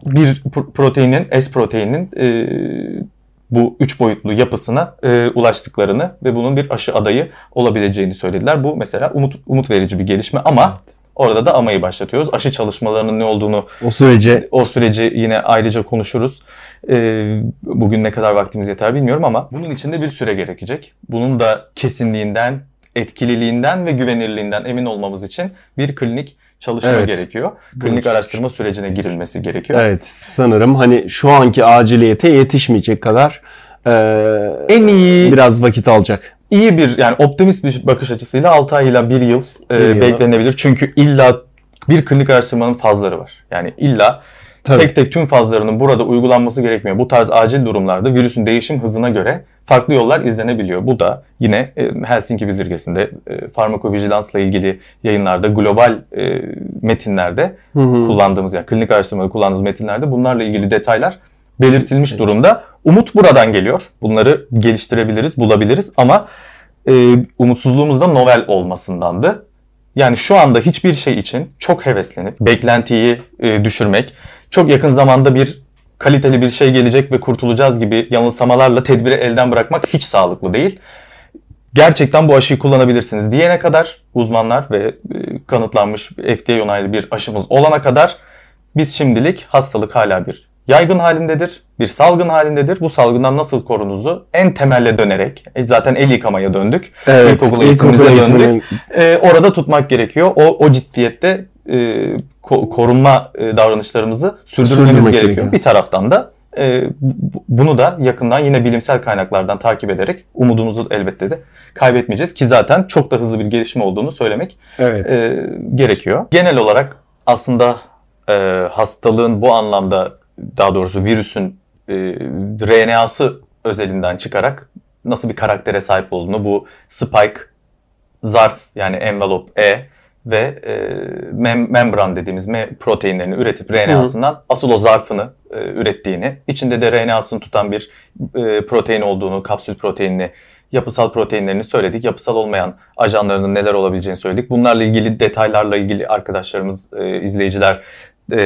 Bir pro- proteinin, S proteininin e, bu üç boyutlu yapısına e, ulaştıklarını ve bunun bir aşı adayı olabileceğini söylediler. Bu mesela umut umut verici bir gelişme ama orada da amayı başlatıyoruz. Aşı çalışmalarının ne olduğunu O sürece o süreci yine ayrıca konuşuruz. Ee, bugün ne kadar vaktimiz yeter bilmiyorum ama bunun için de bir süre gerekecek. Bunun da kesinliğinden, etkililiğinden ve güvenirliğinden emin olmamız için bir klinik çalışma Evet. gerekiyor. Klinik araştırma sürecine girilmesi gerekiyor. evet sanırım hani şu anki aciliyete yetişmeyecek kadar e, En iyi biraz vakit alacak. İyi bir yani optimist bir bakış açısıyla 6 ay ile 1 yıl, e, Bir beklenebilir. Çünkü illa bir klinik araştırmanın fazları var. Yani illa Tabii. tek tek tüm fazlarının burada uygulanması gerekmiyor. Bu tarz acil durumlarda virüsün değişim hızına göre farklı yollar izlenebiliyor. Bu da yine e, Helsinki bildirgesinde e, farmakovijilansla ilgili yayınlarda, global e, metinlerde Hı hı. kullandığımız yani klinik araştırmada kullandığımız metinlerde bunlarla ilgili detaylar belirtilmiş durumda. Umut buradan geliyor. Bunları geliştirebiliriz, bulabiliriz ama e, umutsuzluğumuz da novel olmasındandı. Yani şu anda hiçbir şey için çok heveslenip beklentiyi e, düşürmek, çok yakın zamanda bir kaliteli bir şey gelecek ve kurtulacağız gibi yanılsamalarla tedbiri elden bırakmak hiç sağlıklı değil. Gerçekten bu aşıyı kullanabilirsiniz diyene kadar uzmanlar ve e, kanıtlanmış FDA onaylı bir aşımız olana kadar biz şimdilik hastalık hala bir yaygın halindedir, bir salgın halindedir. Bu salgından nasıl korunuzu en temelle dönerek, e, zaten el yıkamaya döndük. Evet, İlkokul eğitimimize döndük. E, orada tutmak gerekiyor. O, o ciddiyette e, ko- korunma e, davranışlarımızı sürdürmemiz Sürdürmek gerekiyor. gerekiyor. Bir taraftan da e, bu- bunu da yakından yine bilimsel kaynaklardan takip ederek umudumuzu elbette de kaybetmeyeceğiz ki zaten çok da hızlı bir gelişme olduğunu söylemek Evet. e, gerekiyor. Genel olarak aslında e, hastalığın bu anlamda daha doğrusu virüsün e, RNA'sı özelinden çıkarak nasıl bir karaktere sahip olduğunu bu spike, zarf yani envelope E ve e, mem- membran dediğimiz me- proteinlerini üretip RNA'sından asıl o zarfını e, ürettiğini, içinde de RNA'sını tutan bir e, protein olduğunu, kapsül proteinini yapısal proteinlerini söyledik. Yapısal olmayan ajanlarının neler olabileceğini söyledik. Bunlarla ilgili detaylarla ilgili arkadaşlarımız, e, izleyiciler e,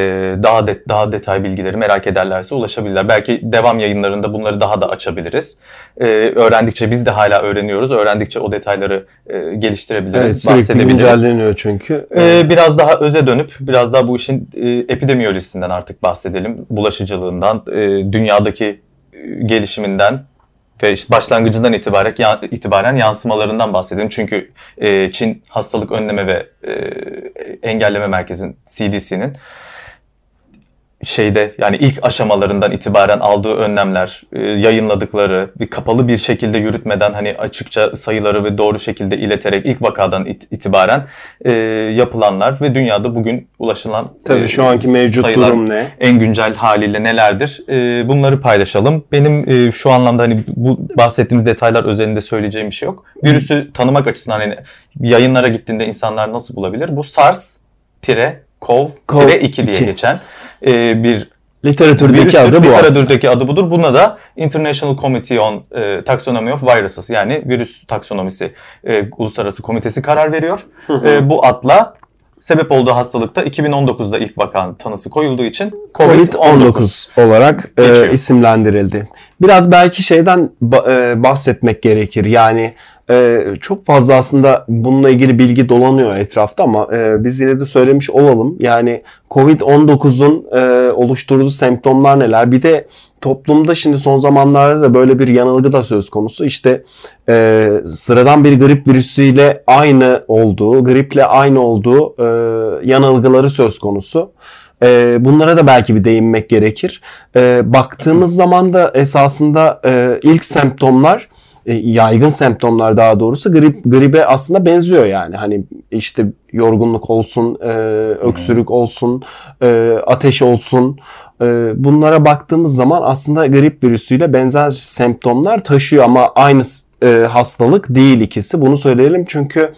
daha de, daha detay bilgileri merak ederlerse ulaşabilirler. Belki devam yayınlarında bunları daha da açabiliriz. E, öğrendikçe biz de hala öğreniyoruz. Öğrendikçe o detayları e, geliştirebiliriz, Evet, sürekli bahsedebiliriz. güncelleniyor çünkü. Ee, biraz daha öze dönüp biraz daha bu işin e, epidemiyolojisinden artık bahsedelim. Bulaşıcılığından, e, dünyadaki e, gelişiminden ve işte başlangıcından itibaren ya- itibaren yansımalarından bahsedelim. Çünkü e, Çin Hastalık Önleme ve e, Engelleme Merkezi'nin CDC'nin şeyde yani ilk aşamalarından itibaren aldığı önlemler, e, yayınladıkları bir kapalı bir şekilde yürütmeden hani açıkça sayıları ve doğru şekilde ileterek ilk vakadan it- itibaren e, yapılanlar ve dünyada bugün ulaşılan Tabii e, şu anki mevcut sayılar, durum ne? en güncel haliyle nelerdir? E, bunları paylaşalım. Benim e, şu anlamda hani bu bahsettiğimiz detaylar özelinde söyleyeceğim bir şey yok. Virüsü tanımak açısından hani yayınlara gittiğinde insanlar nasıl bulabilir? Bu SARS-CoV-2 diye CoV-2. geçen e, bir Literatürdeki virüstür. adı bu aslında. Literatürdeki adı budur. Buna da International Committee on e, Taxonomy of Viruses yani virüs taksonomisi e, uluslararası komitesi karar veriyor. E, bu adla sebep olduğu hastalıkta 2019'da ilk vakan tanısı koyulduğu için COVID-19. COVID-19 olarak e, isimlendirildi. Biraz belki şeyden e, bahsetmek gerekir. Yani e, çok fazla aslında bununla ilgili bilgi dolanıyor etrafta ama e, biz yine de söylemiş olalım. Yani COVID-19'un e, oluşturduğu semptomlar neler? Bir de toplumda şimdi son zamanlarda da böyle bir yanılgı da söz konusu. İşte e, sıradan bir grip virüsüyle aynı olduğu, griple aynı olduğu e, yanılgıları söz konusu. E, bunlara da belki bir değinmek gerekir. E, baktığımız zaman da esasında e, ilk semptomlar e, yaygın semptomlar daha doğrusu grip gribe aslında benziyor yani. Hani işte yorgunluk olsun, e, öksürük olsun, e, ateş olsun. E, bunlara baktığımız zaman aslında grip virüsüyle benzer semptomlar taşıyor ama aynı e, hastalık değil ikisi. Bunu söyleyelim çünkü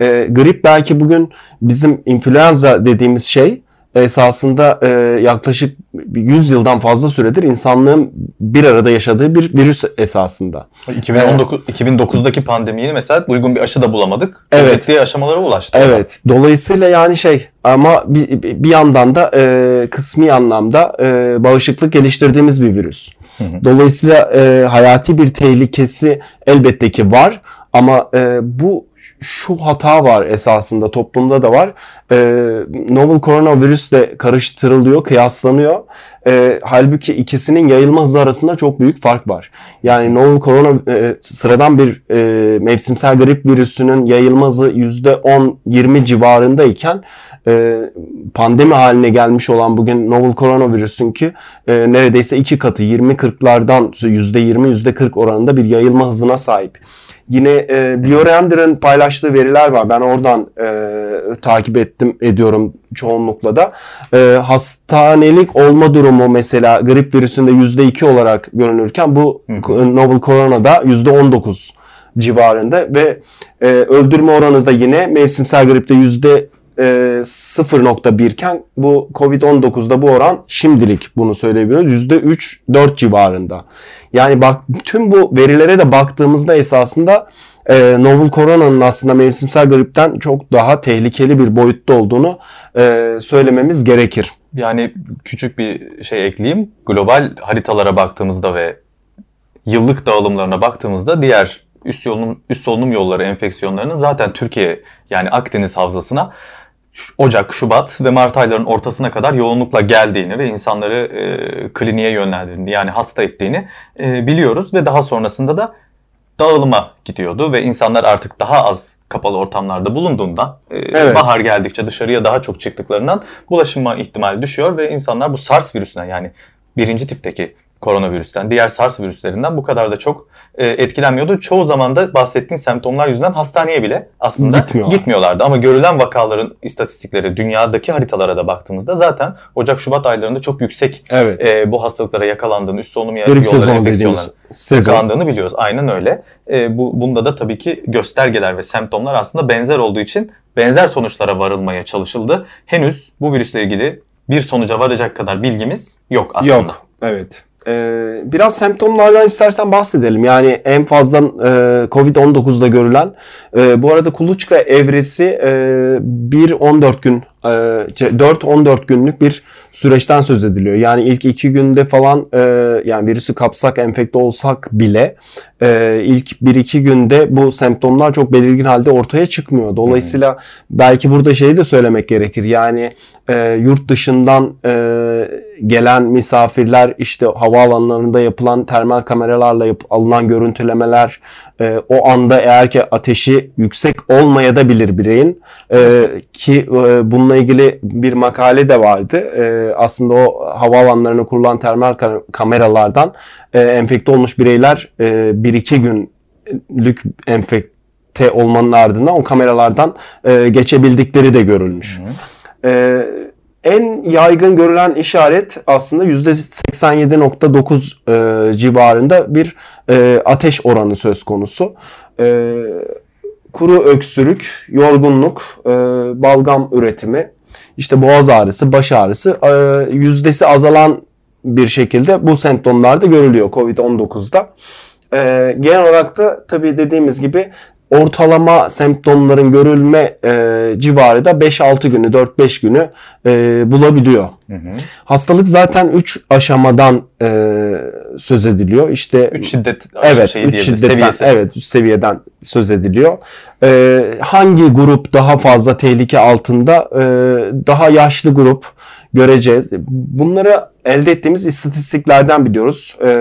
e, grip belki bugün bizim influenza dediğimiz şey esasında e, yaklaşık 100 yıldan fazla süredir insanlığın bir arada yaşadığı bir virüs esasında. 2019 evet. 2009'daki pandemiyi mesela uygun bir aşı da bulamadık. Evet. Ciddi aşamalara ulaştı. Evet. Dolayısıyla yani şey ama bir, bir yandan da e, kısmi anlamda e, bağışıklık geliştirdiğimiz bir virüs. Hı hı. Dolayısıyla e, hayati bir tehlikesi elbette ki var ama e, bu şu hata var esasında toplumda da var. E, novel koronavirüs de karıştırılıyor, kıyaslanıyor. E, halbuki ikisinin yayılma hızı arasında çok büyük fark var. Yani novel korona e, sıradan bir e, mevsimsel grip virüsünün yayılma hızı %10-20 civarındayken e, pandemi haline gelmiş olan bugün novel koronavirüsün ki e, neredeyse iki katı 20-40'lardan %20 %40 oranında bir yayılma hızına sahip. Yine e, BioRender'ın paylaştığı veriler var. Ben oradan e, takip ettim ediyorum çoğunlukla da. E, hastanelik olma durumu mesela grip virüsünde %2 olarak görünürken bu novel corona'da %19 civarında ve e, öldürme oranı da yine mevsimsel gripte yüzde 0.1 iken bu Covid-19'da bu oran şimdilik bunu söyleyebiliyoruz. %3-4 civarında. Yani bak tüm bu verilere de baktığımızda esasında e, novel koronanın aslında mevsimsel gripten çok daha tehlikeli bir boyutta olduğunu e, söylememiz gerekir. Yani küçük bir şey ekleyeyim. Global haritalara baktığımızda ve yıllık dağılımlarına baktığımızda diğer üst solunum, üst solunum yolları enfeksiyonlarının zaten Türkiye yani Akdeniz havzasına Ocak, Şubat ve Mart aylarının ortasına kadar yoğunlukla geldiğini ve insanları e, kliniğe yönlendirdiğini yani hasta ettiğini e, biliyoruz ve daha sonrasında da dağılıma gidiyordu ve insanlar artık daha az kapalı ortamlarda bulunduğundan e, evet. bahar geldikçe dışarıya daha çok çıktıklarından bulaşma ihtimali düşüyor ve insanlar bu SARS virüsüne yani birinci tipteki koronavirüsten, diğer SARS virüslerinden bu kadar da çok e, etkilenmiyordu. Çoğu zaman da bahsettiğin semptomlar yüzünden hastaneye bile aslında Gitmiyorlar. gitmiyorlardı. Ama görülen vakaların istatistikleri dünyadaki haritalara da baktığımızda zaten Ocak-Şubat aylarında çok yüksek evet. e, bu hastalıklara yakalandığını, üst solunum yolları enfeksiyonlarına yakalandığını biliyoruz. Aynen öyle. E, bu Bunda da tabii ki göstergeler ve semptomlar aslında benzer olduğu için benzer sonuçlara varılmaya çalışıldı. Henüz bu virüsle ilgili bir sonuca varacak kadar bilgimiz yok aslında. Yok. Evet. Ee, biraz semptomlardan istersen bahsedelim. Yani en fazla e, Covid-19'da görülen. E, bu arada kuluçka evresi e, 1-14 gün 4-14 şey, günlük bir süreçten söz ediliyor. Yani ilk 2 günde falan e, yani virüsü kapsak, enfekte olsak bile e, ilk 1-2 günde bu semptomlar çok belirgin halde ortaya çıkmıyor. Dolayısıyla hmm. belki burada şeyi de söylemek gerekir. Yani e, yurt dışından gelen misafirler işte havaalanlarında yapılan termal kameralarla yap, alınan görüntülemeler o anda eğer ki ateşi yüksek olmaya da bilir bireyin ki bununla bununla ilgili bir makale de vardı. E, aslında o havaalanlarına kurulan termal kameralardan e, enfekte olmuş bireyler e, 1-2 günlük enfekte olmanın ardından o kameralardan e, geçebildikleri de görülmüş. E, en yaygın görülen işaret aslında %87.9 e, civarında bir e, ateş oranı söz konusu. E, kuru öksürük, yorgunluk, e, balgam üretimi, işte boğaz ağrısı, baş ağrısı e, yüzdesi azalan bir şekilde bu semptomlarda görülüyor COVID-19'da. E, genel olarak da tabii dediğimiz gibi ortalama semptomların görülme e, civarı da 5-6 günü, 4-5 günü e, bulabiliyor. Hı hı. Hastalık zaten 3 aşamadan e, söz ediliyor. İşte 3 şiddet evet, 3 şiddetten seviyesi. evet, 3 seviyeden söz ediliyor. E, hangi grup daha fazla tehlike altında? E, daha yaşlı grup göreceğiz. Bunları elde ettiğimiz istatistiklerden biliyoruz. E,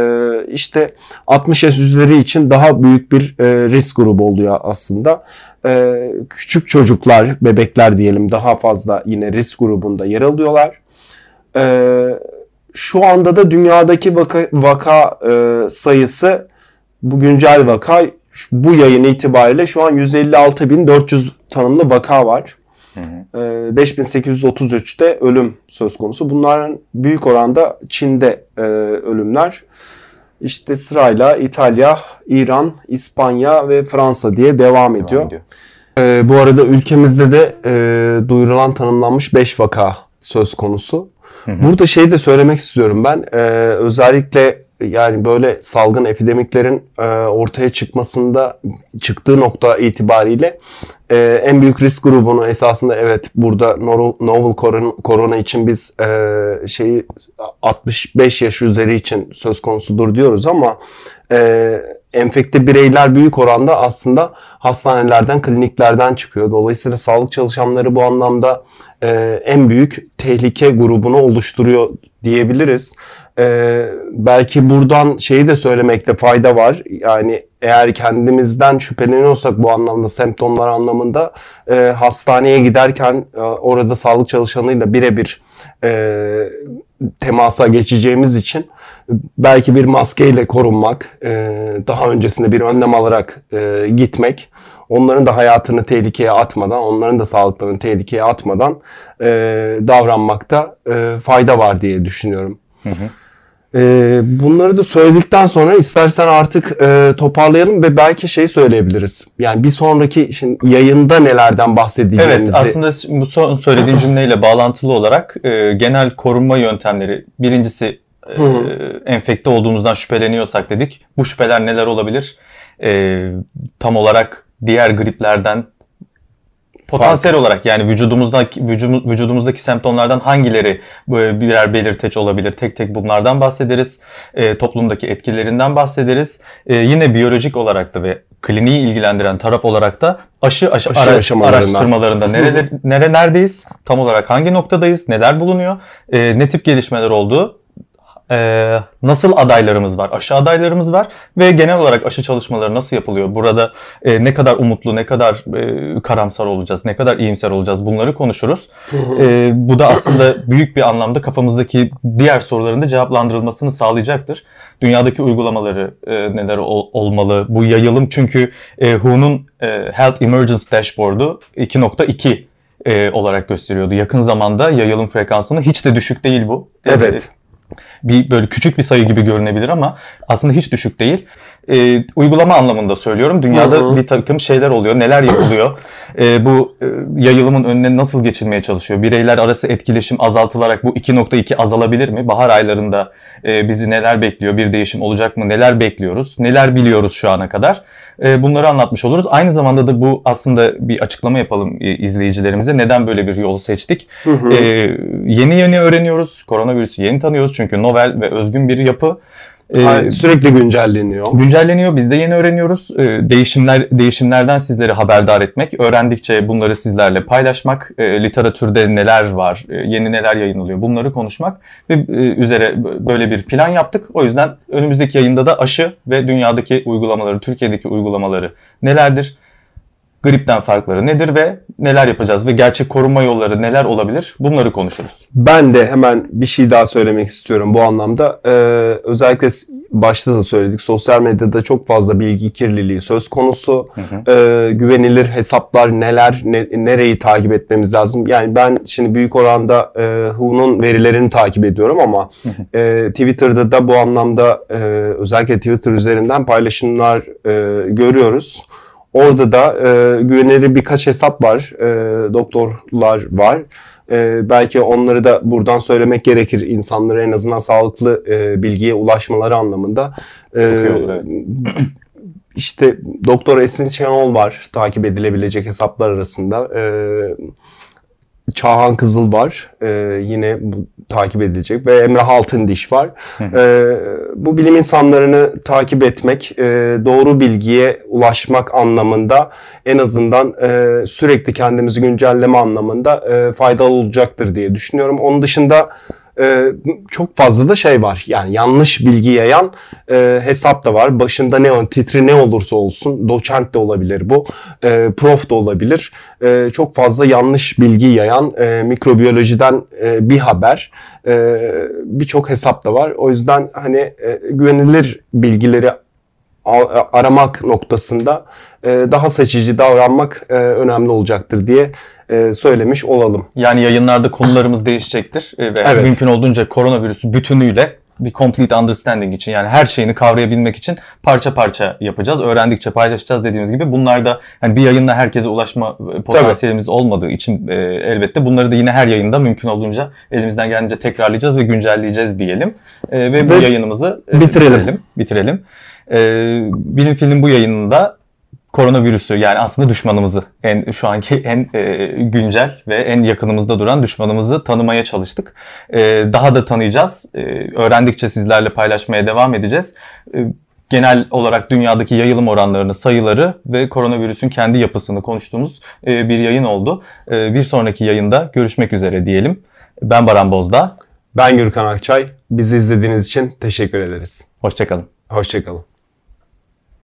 işte 60 yaş üzeri için daha büyük bir e, risk grubu oluyor aslında. E, küçük çocuklar, bebekler diyelim daha fazla yine risk grubunda yer alıyorlar. E, şu anda da dünyadaki vaka, vaka e, sayısı bu güncel vaka bu yayın itibariyle şu an 156.400 tanımlı vaka var. Hı hı. 5833'te ee, ölüm söz konusu. Bunların büyük oranda Çin'de e, ölümler. İşte sırayla İtalya, İran, İspanya ve Fransa diye devam ediyor. Devam ediyor. E, bu arada ülkemizde de e, duyurulan tanımlanmış 5 vaka söz konusu. Hı hı. Burada şey de söylemek istiyorum ben. E, özellikle yani böyle salgın epidemiklerin e, ortaya çıkmasında çıktığı nokta itibariyle e, en büyük risk grubunu esasında evet burada novel corona için biz e, şeyi 65 yaş üzeri için söz konusudur diyoruz ama e, enfekte bireyler büyük oranda aslında hastanelerden, kliniklerden çıkıyor. Dolayısıyla sağlık çalışanları bu anlamda e, en büyük tehlike grubunu oluşturuyor diyebiliriz. Ee, belki buradan şeyi de söylemekte fayda var. Yani eğer kendimizden şüpheleniyorsak bu anlamda semptomlar anlamında e, hastaneye giderken e, orada sağlık çalışanıyla birebir e, temasa geçeceğimiz için belki bir maskeyle korunmak, e, daha öncesinde bir önlem alarak e, gitmek, onların da hayatını tehlikeye atmadan, onların da sağlıklarını tehlikeye atmadan e, davranmakta fayda var diye düşünüyorum. Hı hı. Bunları da söyledikten sonra istersen artık toparlayalım ve belki şey söyleyebiliriz. Yani bir sonraki şimdi yayında nelerden bahsedeceğimizi. Evet aslında bu son söylediğin cümleyle bağlantılı olarak genel korunma yöntemleri. Birincisi e, enfekte olduğumuzdan şüpheleniyorsak dedik. Bu şüpheler neler olabilir? E, tam olarak diğer griplerden Potansiyel Fark. olarak yani vücudumuzdaki vücudumuzdaki semptomlardan hangileri birer belirteç olabilir? Tek tek bunlardan bahsederiz. E, toplumdaki etkilerinden bahsederiz. E, yine biyolojik olarak da ve kliniği ilgilendiren taraf olarak da aşı, aşı, aşı ara, araştırmalarında nereler, nere neredeyiz? Tam olarak hangi noktadayız? Neler bulunuyor? E, ne tip gelişmeler oldu? E, nasıl adaylarımız var, aşı adaylarımız var ve genel olarak aşı çalışmaları nasıl yapılıyor? Burada e, ne kadar umutlu, ne kadar e, karamsar olacağız, ne kadar iyimser olacağız bunları konuşuruz. E, bu da aslında büyük bir anlamda kafamızdaki diğer soruların da cevaplandırılmasını sağlayacaktır. Dünyadaki uygulamaları e, neler ol, olmalı? Bu yayılım çünkü e, WHO'nun e, Health Emergence Dashboard'u 2.2 e, olarak gösteriyordu. Yakın zamanda yayılım frekansını hiç de düşük değil bu. Evet bir böyle küçük bir sayı gibi görünebilir ama aslında hiç düşük değil. E, uygulama anlamında söylüyorum. Dünyada hı hı. bir takım şeyler oluyor. Neler yapılıyor? e, bu e, yayılımın önüne nasıl geçilmeye çalışıyor? Bireyler arası etkileşim azaltılarak bu 2.2 azalabilir mi? Bahar aylarında e, bizi neler bekliyor? Bir değişim olacak mı? Neler bekliyoruz? Neler biliyoruz şu ana kadar? E, bunları anlatmış oluruz. Aynı zamanda da bu aslında bir açıklama yapalım e, izleyicilerimize. Neden böyle bir yolu seçtik? Hı hı. E, yeni yeni öğreniyoruz. Koronavirüsü yeni tanıyoruz çünkü novel ve özgün bir yapı. Ee, sürekli güncelleniyor. Güncelleniyor. Biz de yeni öğreniyoruz. Ee, değişimler değişimlerden sizleri haberdar etmek, öğrendikçe bunları sizlerle paylaşmak, e, literatürde neler var, e, yeni neler yayınlanıyor bunları konuşmak ve e, üzere böyle bir plan yaptık. O yüzden önümüzdeki yayında da aşı ve dünyadaki uygulamaları, Türkiye'deki uygulamaları nelerdir? Gripten farkları nedir ve neler yapacağız ve gerçek korunma yolları neler olabilir bunları konuşuruz. Ben de hemen bir şey daha söylemek istiyorum bu anlamda. Ee, özellikle başta da söyledik sosyal medyada çok fazla bilgi kirliliği söz konusu. Hı hı. Ee, güvenilir hesaplar neler, ne, nereyi takip etmemiz lazım. Yani ben şimdi büyük oranda e, WHO'nun verilerini takip ediyorum ama hı hı. E, Twitter'da da bu anlamda e, özellikle Twitter üzerinden paylaşımlar e, görüyoruz. Orada da e, güvenilir birkaç hesap var, e, doktorlar var. E, belki onları da buradan söylemek gerekir insanlara en azından sağlıklı e, bilgiye ulaşmaları anlamında. E, Çok iyi olur, evet. İşte Doktor Esin Şenol var takip edilebilecek hesaplar arasında. E, Çağhan Kızıl var. Ee, yine bu, takip edilecek. Ve Emre Altındiş var. Ee, bu bilim insanlarını takip etmek, e, doğru bilgiye ulaşmak anlamında en azından e, sürekli kendimizi güncelleme anlamında e, faydalı olacaktır diye düşünüyorum. Onun dışında e, çok fazla da şey var. Yani yanlış bilgi yayan e, hesap da var. Başında ne titri ne olursa olsun doçent de olabilir bu. E, prof da olabilir. E, çok fazla yanlış bilgi yayan e, mikrobiyolojiden e, bir haber. E, Birçok hesap da var. O yüzden hani e, güvenilir bilgileri aramak noktasında e, daha seçici davranmak e, önemli olacaktır diye e, söylemiş olalım. Yani yayınlarda konularımız değişecektir ve evet. mümkün olduğunca koronavirüsü bütünüyle bir complete understanding için yani her şeyini kavrayabilmek için parça parça yapacağız. Öğrendikçe paylaşacağız dediğimiz gibi. Bunlar da hani bir yayınla herkese ulaşma potansiyelimiz Tabii. olmadığı için e, elbette bunları da yine her yayında mümkün olduğunca elimizden geldiğince tekrarlayacağız ve güncelleyeceğiz diyelim. E, ve bu ve yayınımızı e, bitirelim. bitirelim. bitirelim. E, Bilim Film bu yayınında koronavirüsü yani aslında düşmanımızı en şu anki en e, güncel ve en yakınımızda duran düşmanımızı tanımaya çalıştık. E, daha da tanıyacağız. E, öğrendikçe sizlerle paylaşmaya devam edeceğiz. E, genel olarak dünyadaki yayılım oranlarını, sayıları ve koronavirüsün kendi yapısını konuştuğumuz e, bir yayın oldu. E, bir sonraki yayında görüşmek üzere diyelim. Ben Baran Bozda. Ben Gürkan Akçay. Bizi izlediğiniz için teşekkür ederiz. Hoşçakalın. Hoşçakalın.